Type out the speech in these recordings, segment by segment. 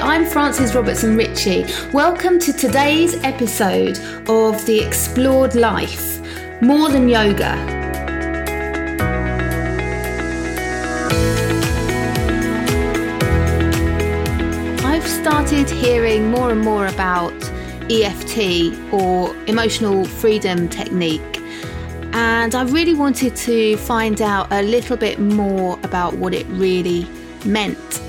I'm Frances Robertson Ritchie. Welcome to today's episode of The Explored Life More Than Yoga. I've started hearing more and more about EFT or emotional freedom technique, and I really wanted to find out a little bit more about what it really meant.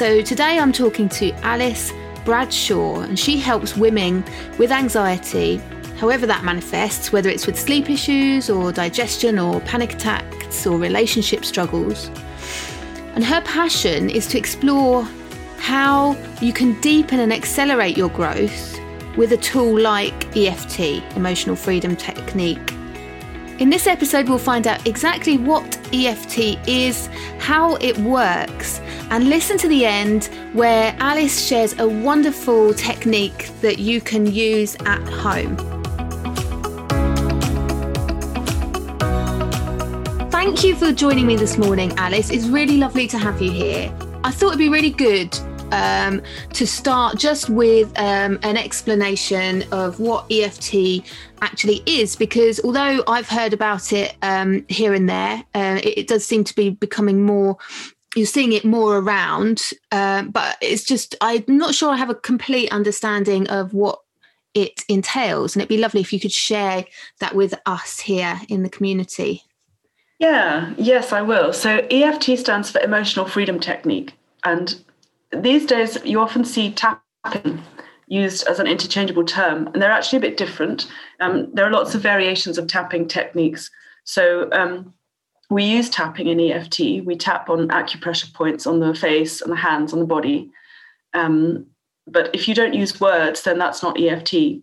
So today I'm talking to Alice Bradshaw, and she helps women with anxiety, however that manifests, whether it's with sleep issues or digestion or panic attacks or relationship struggles. And her passion is to explore how you can deepen and accelerate your growth with a tool like EFT, Emotional Freedom Technique. In this episode, we'll find out exactly what EFT is, how it works, and listen to the end where Alice shares a wonderful technique that you can use at home. Thank you for joining me this morning, Alice. It's really lovely to have you here. I thought it'd be really good um, to start just with um, an explanation of what EFT actually is, because although I've heard about it um, here and there, uh, it, it, does seem to be becoming more. You're seeing it more around, um, but it's just I'm not sure I have a complete understanding of what it entails, and it'd be lovely if you could share that with us here in the community. Yeah, yes, I will. So EFT stands for Emotional Freedom Technique, and these days you often see tapping used as an interchangeable term, and they're actually a bit different. Um, there are lots of variations of tapping techniques. So um, we use tapping in EFT. We tap on acupressure points on the face on the hands on the body. Um, but if you don't use words, then that's not EFT.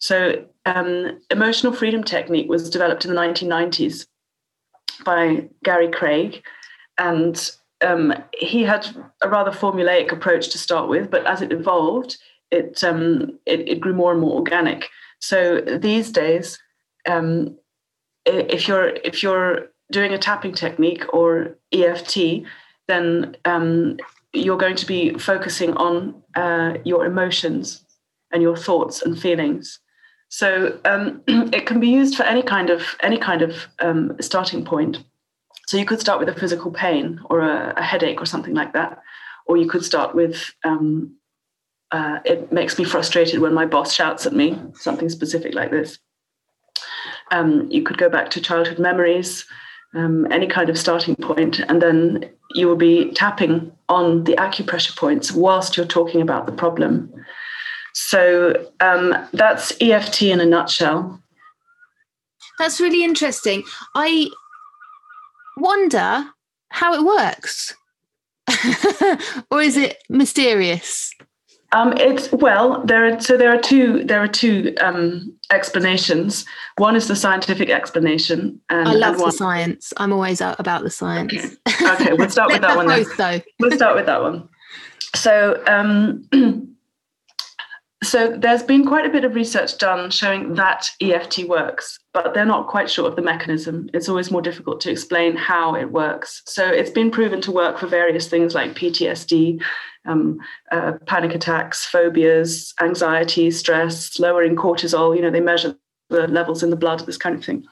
So um, emotional freedom technique was developed in the 1990s by Gary Craig, and um, he had a rather formulaic approach to start with, but as it evolved, it, um, it, it, grew more and more organic. So these days, um, if you're if you're doing a tapping technique or EFT, then um, you're going to be focusing on uh, your emotions and your thoughts and feelings. So um, it can be used for any kind of any kind of um, starting point. So you could start with a physical pain or a, a headache or something like that, or you could start with um, uh, it makes me frustrated when my boss shouts at me, something specific like this. Um, you could go back to childhood memories, um, any kind of starting point, and then you will be tapping on the acupressure points whilst you're talking about the problem. So um, that's EFT in a nutshell. That's really interesting. I wonder how it works. or is it mysterious? Um, it's well, there are so there are two there are two um, explanations. One is the scientific explanation. And, I love the science. I'm always out about the science. Okay, okay we'll start with that one. Both, though. We'll start with that one. So um, So there's been quite a bit of research done showing that EFT works, but they're not quite sure of the mechanism. It's always more difficult to explain how it works. So it's been proven to work for various things like PTSD, um, uh, panic attacks, phobias, anxiety, stress, lowering cortisol. You know, they measure the levels in the blood, this kind of thing.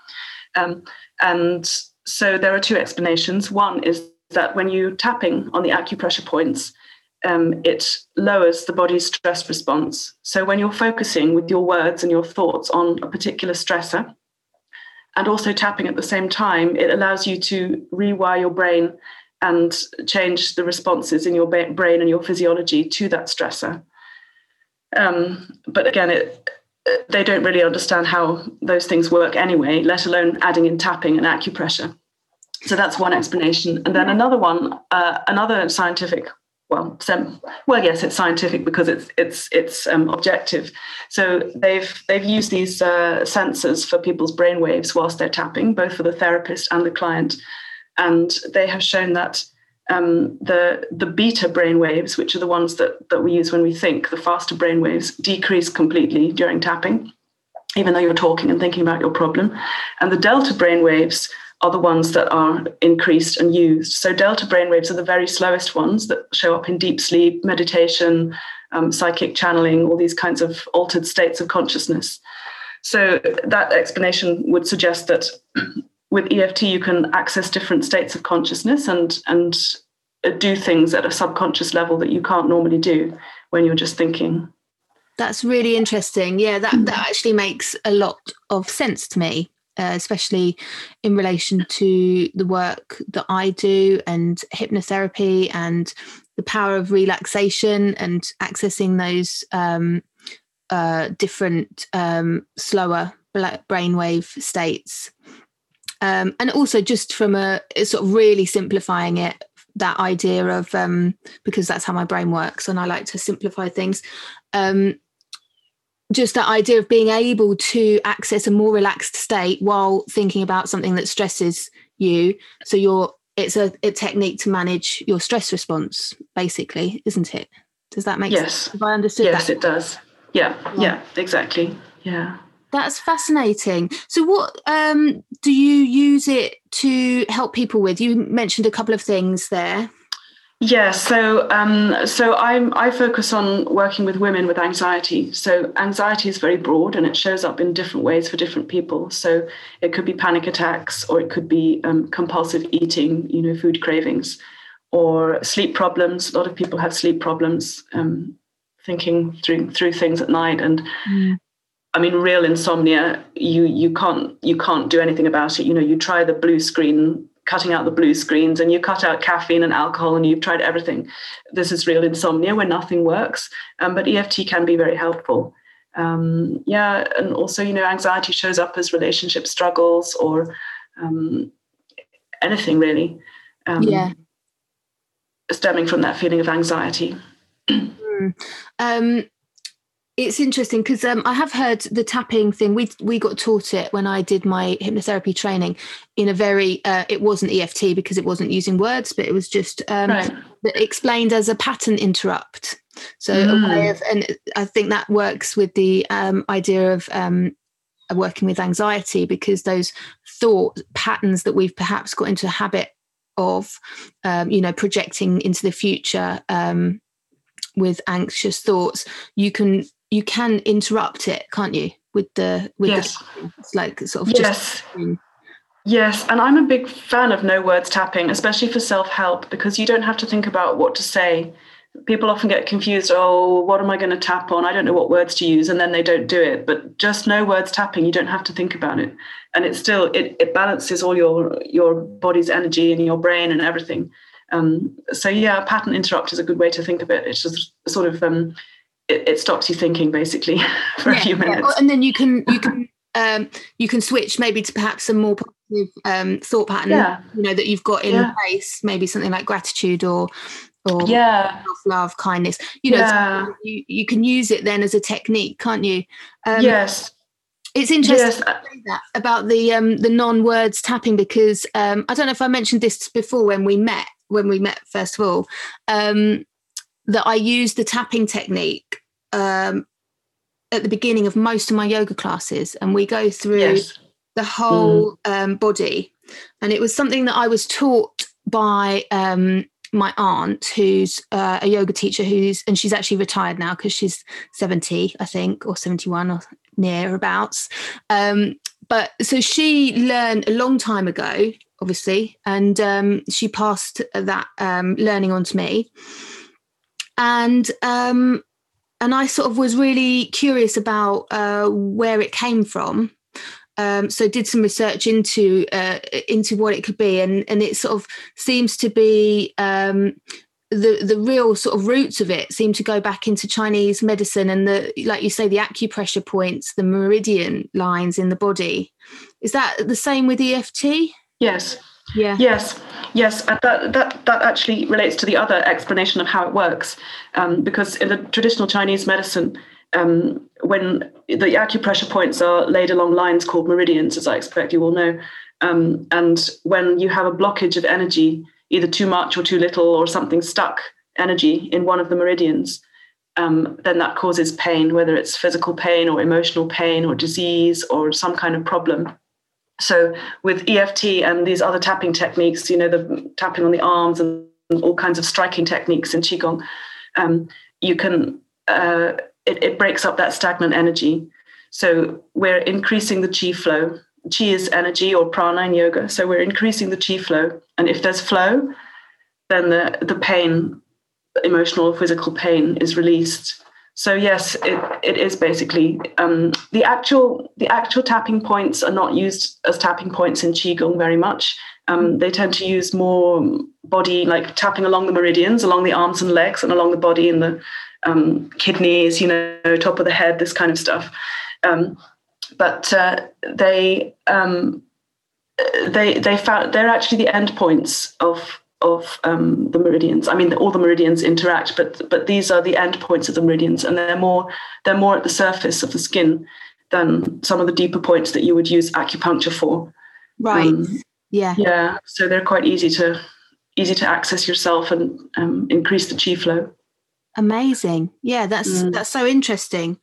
Um, and so there are two explanations. One is that when you're tapping on the acupressure points, um, it lowers the body's stress response. So when you're focusing with your words and your thoughts on a particular stressor, and also tapping at the same time, it allows you to rewire your brain and change the responses in your brain and your physiology to that stressor. Um, but again, it, they don't really understand how those things work anyway, let alone adding in tapping and acupressure. So that's one explanation. And then another one, uh, another scientific well, well, yes, it's scientific because it's it's it's um, objective. So they've they've used these uh, sensors for people's brain waves whilst they're tapping, both for the therapist and the client, and they have shown that um, the the beta brain waves, which are the ones that that we use when we think, the faster brain waves, decrease completely during tapping, even though you're talking and thinking about your problem, and the delta brain waves are the ones that are increased and used. So delta brainwaves are the very slowest ones that show up in deep sleep, meditation, um, psychic channeling, all these kinds of altered states of consciousness. So that explanation would suggest that with EFT you can access different states of consciousness and and do things at a subconscious level that you can't normally do when you're just thinking. That's really interesting. Yeah, that, that actually makes a lot of sense to me, uh, especially in relation to the work that I do and hypnotherapy and the power of relaxation and accessing those um, uh, different um, slower brainwave states. Um, and also just from a sort of really simplifying it that idea of um, because that's how my brain works and i like to simplify things um, just that idea of being able to access a more relaxed state while thinking about something that stresses you so you're it's a, a technique to manage your stress response basically isn't it does that make sense? yes. sense if i understood yes that? it does yeah, yeah yeah exactly yeah that's fascinating. So, what um, do you use it to help people with? You mentioned a couple of things there. Yeah, so um, so I'm I focus on working with women with anxiety. So anxiety is very broad and it shows up in different ways for different people. So it could be panic attacks, or it could be um, compulsive eating, you know, food cravings, or sleep problems. A lot of people have sleep problems, um, thinking through through things at night, and mm. I mean, real insomnia, you you can't you can't do anything about it. You know, you try the blue screen, cutting out the blue screens, and you cut out caffeine and alcohol, and you've tried everything. This is real insomnia where nothing works. Um, but EFT can be very helpful. Um, yeah, and also, you know, anxiety shows up as relationship struggles or um, anything really. Um, yeah. Stemming from that feeling of anxiety. Mm. It's interesting because um, I have heard the tapping thing. We we got taught it when I did my hypnotherapy training in a very. Uh, it wasn't EFT because it wasn't using words, but it was just um, right. explained as a pattern interrupt. So mm. a way mm. of, and I think that works with the um, idea of um, working with anxiety because those thought patterns that we've perhaps got into a habit of, um, you know, projecting into the future um, with anxious thoughts, you can you can interrupt it, can't you? With the with yes. the it's like sort of yes. just Yes, and I'm a big fan of no words tapping, especially for self help, because you don't have to think about what to say. People often get confused. Oh, what am I going to tap on? I don't know what words to use, and then they don't do it. But just no words tapping, you don't have to think about it, and it still it, it balances all your your body's energy and your brain and everything. Um, so yeah, pattern interrupt is a good way to think of it. It's just sort of um, it, it stops you thinking basically for yeah, a few minutes. Yeah. And then you can you can um, you can switch maybe to perhaps some more positive um, thought pattern. Yeah. You know that you've got in yeah. place, maybe something like gratitude or or yeah love kindness you know yeah. you, you can use it then as a technique can't you um, yes it's interesting yes. about the um, the non words tapping because um, I don't know if I mentioned this before when we met when we met first of all um, that I use the tapping technique um, at the beginning of most of my yoga classes, and we go through yes. the whole mm. um, body. And it was something that I was taught by um, my aunt, who's uh, a yoga teacher, who's and she's actually retired now because she's seventy, I think, or seventy-one, or near abouts. Um, but so she learned a long time ago, obviously, and um, she passed that um, learning on to me and um, and I sort of was really curious about uh, where it came from. Um, so did some research into uh, into what it could be, and and it sort of seems to be um, the the real sort of roots of it seem to go back into Chinese medicine and the like you say the acupressure points, the meridian lines in the body. Is that the same with EFT? Yes. Yeah. Yes. Yes, that, that, that actually relates to the other explanation of how it works. Um, because in the traditional Chinese medicine, um, when the acupressure points are laid along lines called meridians, as I expect you all know, um, and when you have a blockage of energy, either too much or too little, or something stuck energy in one of the meridians, um, then that causes pain, whether it's physical pain or emotional pain or disease or some kind of problem. So with EFT and these other tapping techniques, you know, the tapping on the arms and all kinds of striking techniques in qigong, um, you can uh, it, it breaks up that stagnant energy. So we're increasing the chi flow. Chi is energy or prana in yoga. So we're increasing the chi flow, and if there's flow, then the the pain, emotional or physical pain, is released. So yes, it, it is basically um, the actual the actual tapping points are not used as tapping points in qigong very much. Um, they tend to use more body like tapping along the meridians, along the arms and legs, and along the body and the um, kidneys, you know, top of the head, this kind of stuff. Um, but uh, they um, they they found they're actually the endpoints of of um, the meridians. I mean, all the meridians interact, but but these are the endpoints of the meridians, and they're more they're more at the surface of the skin than some of the deeper points that you would use acupuncture for. Right. Um, yeah. Yeah. So they're quite easy to easy to access yourself and um, increase the chi flow. Amazing. Yeah, that's mm. that's so interesting.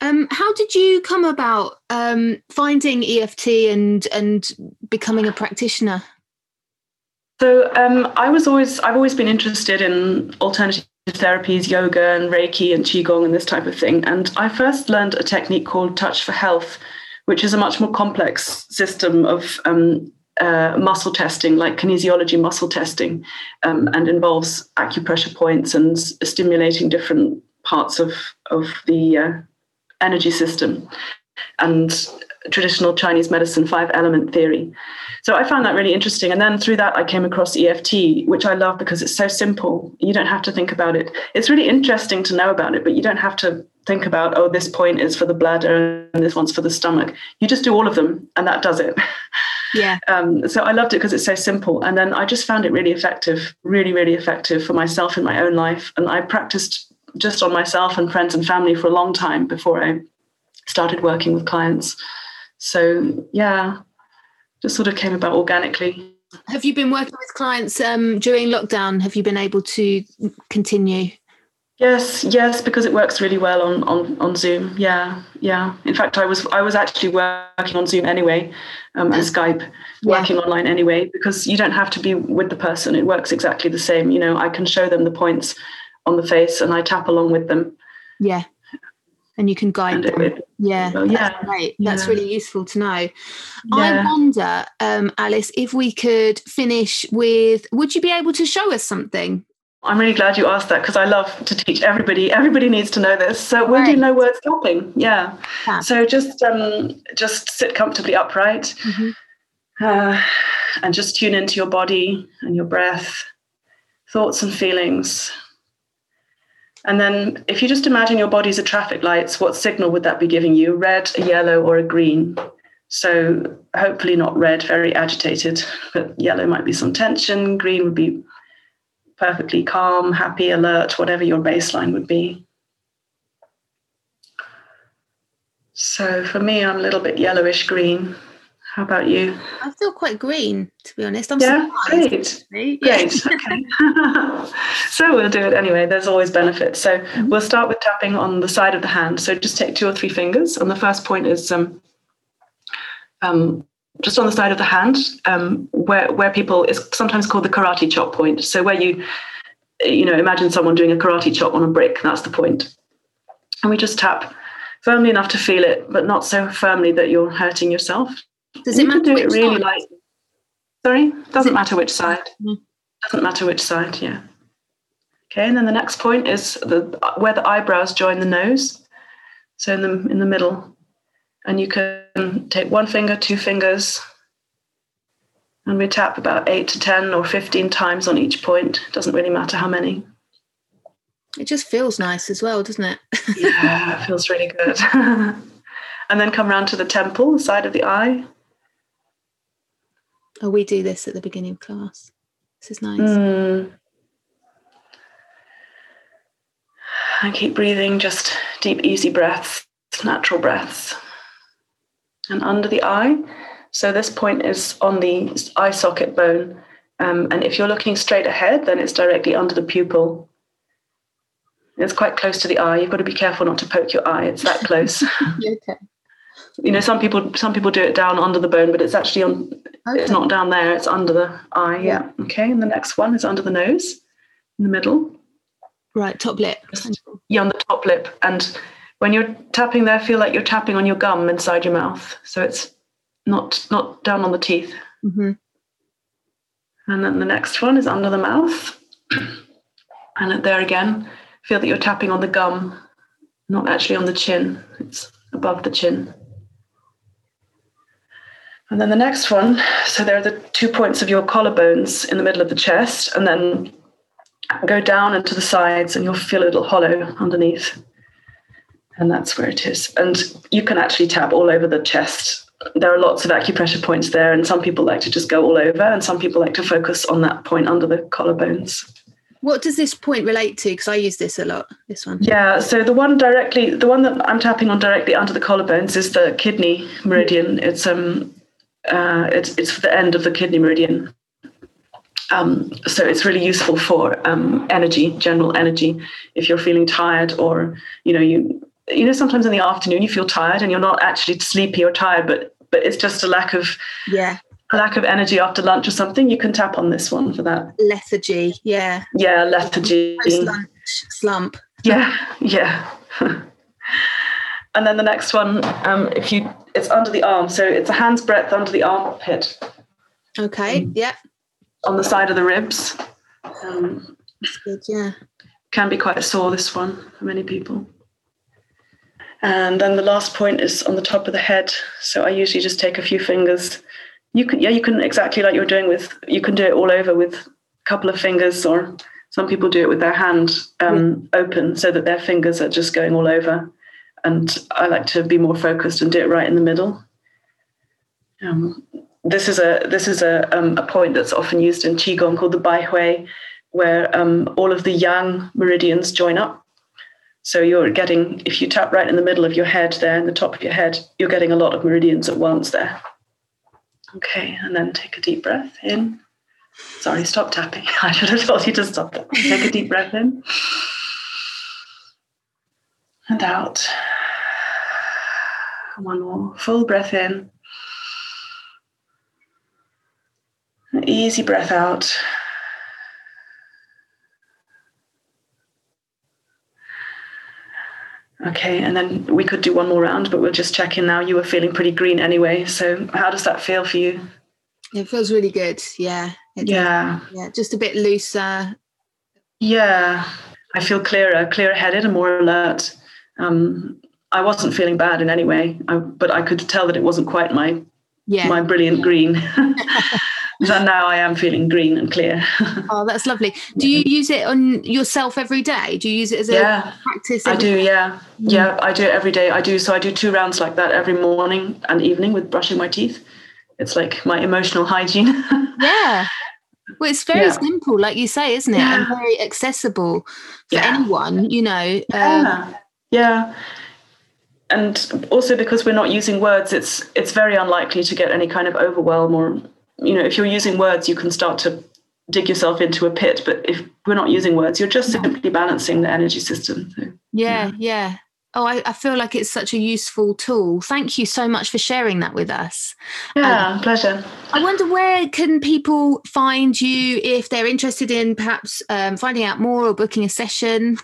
Um, how did you come about um, finding EFT and and becoming a practitioner? So um, I was always I've always been interested in alternative therapies, yoga and Reiki and Qigong and this type of thing. And I first learned a technique called Touch for Health, which is a much more complex system of um, uh, muscle testing, like kinesiology muscle testing, um, and involves acupressure points and stimulating different parts of of the uh, energy system, and traditional Chinese medicine five element theory. So I found that really interesting. And then through that, I came across EFT, which I love because it's so simple. You don't have to think about it. It's really interesting to know about it, but you don't have to think about, oh, this point is for the bladder and this one's for the stomach. You just do all of them and that does it. Yeah. Um, so I loved it because it's so simple. And then I just found it really effective, really, really effective for myself in my own life. And I practiced just on myself and friends and family for a long time before I started working with clients. So yeah, just sort of came about organically. Have you been working with clients um, during lockdown? Have you been able to continue? Yes, yes, because it works really well on, on, on Zoom. Yeah, yeah. In fact, I was I was actually working on Zoom anyway, um, and Skype, working yeah. online anyway, because you don't have to be with the person. It works exactly the same. You know, I can show them the points on the face, and I tap along with them. Yeah, and you can guide them. It, yeah, well, yeah, that's great. That's yeah. really useful to know. Yeah. I wonder, um, Alice, if we could finish with. Would you be able to show us something? I'm really glad you asked that because I love to teach everybody. Everybody needs to know this. So we'll right. do no words tapping. Yeah. yeah. So just um, just sit comfortably upright, mm-hmm. uh, and just tune into your body and your breath, thoughts and feelings. And then, if you just imagine your body's a traffic lights, what signal would that be giving you? Red, a yellow, or a green? So hopefully not red, very agitated, but yellow might be some tension. Green would be perfectly calm, happy, alert, whatever your baseline would be. So for me, I'm a little bit yellowish green. How about you? I feel quite green, to be honest. I'm yeah, surprised. great. Great. okay. so we'll do it anyway. There's always benefits. So mm-hmm. we'll start with tapping on the side of the hand. So just take two or three fingers. And the first point is um, um, just on the side of the hand, um, where where people is sometimes called the karate chop point. So where you you know imagine someone doing a karate chop on a brick. That's the point. And we just tap firmly enough to feel it, but not so firmly that you're hurting yourself. Does it matter? Do it really side? like. Sorry, doesn't matter which side. Mm-hmm. Doesn't matter which side. Yeah. Okay, and then the next point is the where the eyebrows join the nose. So in the in the middle, and you can take one finger, two fingers, and we tap about eight to 10 or 15 times on each point. Doesn't really matter how many. It just feels nice as well, doesn't it? yeah, it feels really good. and then come round to the temple, the side of the eye. Oh, we do this at the beginning of class. This is nice. Mm. And keep breathing, just deep, easy breaths, natural breaths and under the eye. So this point is on the eye socket bone. Um, and if you're looking straight ahead, then it's directly under the pupil. It's quite close to the eye. You've got to be careful not to poke your eye. It's that close. okay. You know, some people some people do it down under the bone, but it's actually on. Okay. It's not down there. It's under the eye. Yeah. Okay. And the next one is under the nose, in the middle. Right, top lip. Yeah, on the top lip. And when you're tapping there, feel like you're tapping on your gum inside your mouth. So it's not not down on the teeth. hmm And then the next one is under the mouth. And there again, feel that you're tapping on the gum, not actually on the chin. It's above the chin. And then the next one, so there are the two points of your collarbones in the middle of the chest, and then go down into the sides, and you'll feel a little hollow underneath. And that's where it is. And you can actually tap all over the chest. There are lots of acupressure points there, and some people like to just go all over, and some people like to focus on that point under the collarbones. What does this point relate to? Because I use this a lot. This one. Yeah, so the one directly, the one that I'm tapping on directly under the collarbones is the kidney meridian. It's um, uh, it's it's the end of the kidney meridian. Um, so it's really useful for um, energy, general energy. If you're feeling tired, or you know, you you know, sometimes in the afternoon you feel tired and you're not actually sleepy or tired, but but it's just a lack of Yeah. a lack of energy after lunch or something. You can tap on this one for that. Lethargy. Yeah. Yeah, lethargy. Post lunch slump. Yeah, yeah. and then the next one, um, if you, it's under the arm, so it's a hand's breadth under the armpit Okay. Mm. Yeah. on the side of the ribs. Um, That's good. Yeah. can be quite sore. This one for many people. And then the last point is on the top of the head. So I usually just take a few fingers. You can, yeah, you can exactly like you're doing with. You can do it all over with a couple of fingers, or some people do it with their hand um, open, so that their fingers are just going all over. And I like to be more focused and do it right in the middle. Um, this is a this is a um, a point that's often used in qigong called the bai hui, where um, all of the yang meridians join up. So you're getting, if you tap right in the middle of your head there, in the top of your head, you're getting a lot of meridians at once there. Okay, and then take a deep breath in. Sorry, stop tapping. I should have told you to stop that. Take a deep breath in and out. One more full breath in. An easy breath out. Okay, and then we could do one more round, but we'll just check in now. You were feeling pretty green anyway. So, how does that feel for you? It feels really good. Yeah. Does. Yeah, Yeah. Just a bit looser. yeah. I feel clearer, clearer headed, and more alert. Um, I wasn't feeling bad in any way, I, but I could tell that it wasn't quite my Yeah. my brilliant green. so now I am feeling green and clear. oh, that's lovely. Do you use it on yourself every day? Do you use it as a yeah, practice? I do. Yeah, yeah, I do it every day. I do. So I do two rounds like that every morning and evening with brushing my teeth. It's like my emotional hygiene. Yeah. Well, it's very Yeah. simple, like you say, isn't it? And very accessible for Yeah. anyone, you know. Um, yeah, yeah. And also because we're not using words, it's it's very unlikely to get any kind of overwhelm or you know if you're using words, you can start to dig yourself into a pit. But if we're not using words, you're just simply balancing the energy system. So, yeah, yeah. Oh, I, I feel like it's such a useful tool. Thank you so much for sharing that with us. yeah, pleasure. I wonder where can people find you if they're interested in perhaps um, finding out more or booking a session?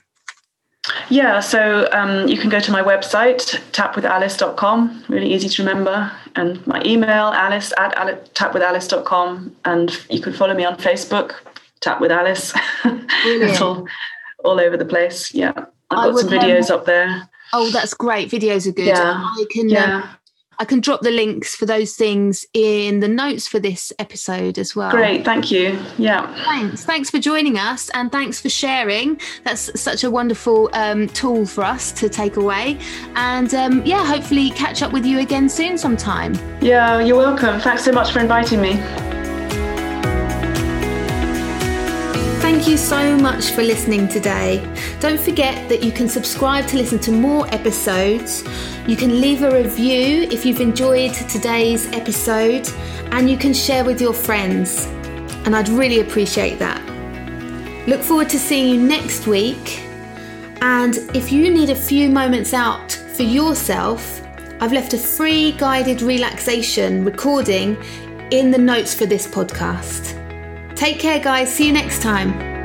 Yeah, so um, you can go to my website, tapwithalice.com, really easy to remember, and my email, alice at ali- tapwithalice.com, and you can follow me on Facebook, Tap with Alice. it's all, all over the place. Yeah, I've got some would, um, videos up there. Oh, that's great. Videos are good. Yeah. I can um, Yeah, I can drop the links for those things in the notes for this episode as well. great, thank you. Yeah, Thanks. Thanks for joining us and thanks for sharing. That's such a wonderful um, tool for us to take away. And um, yeah, hopefully catch up with you again soon sometime. yeah, you're welcome. Thanks so much for inviting me. Thank you so much for listening today. Don't forget that you can subscribe to listen to more episodes. You can leave a review if you've enjoyed today's episode, and you can share with your friends. And I'd really appreciate that. Look forward to seeing you next week. And if you need a few moments out for yourself, I've left a free guided relaxation recording in the notes for this podcast. Take care, guys. See you next time.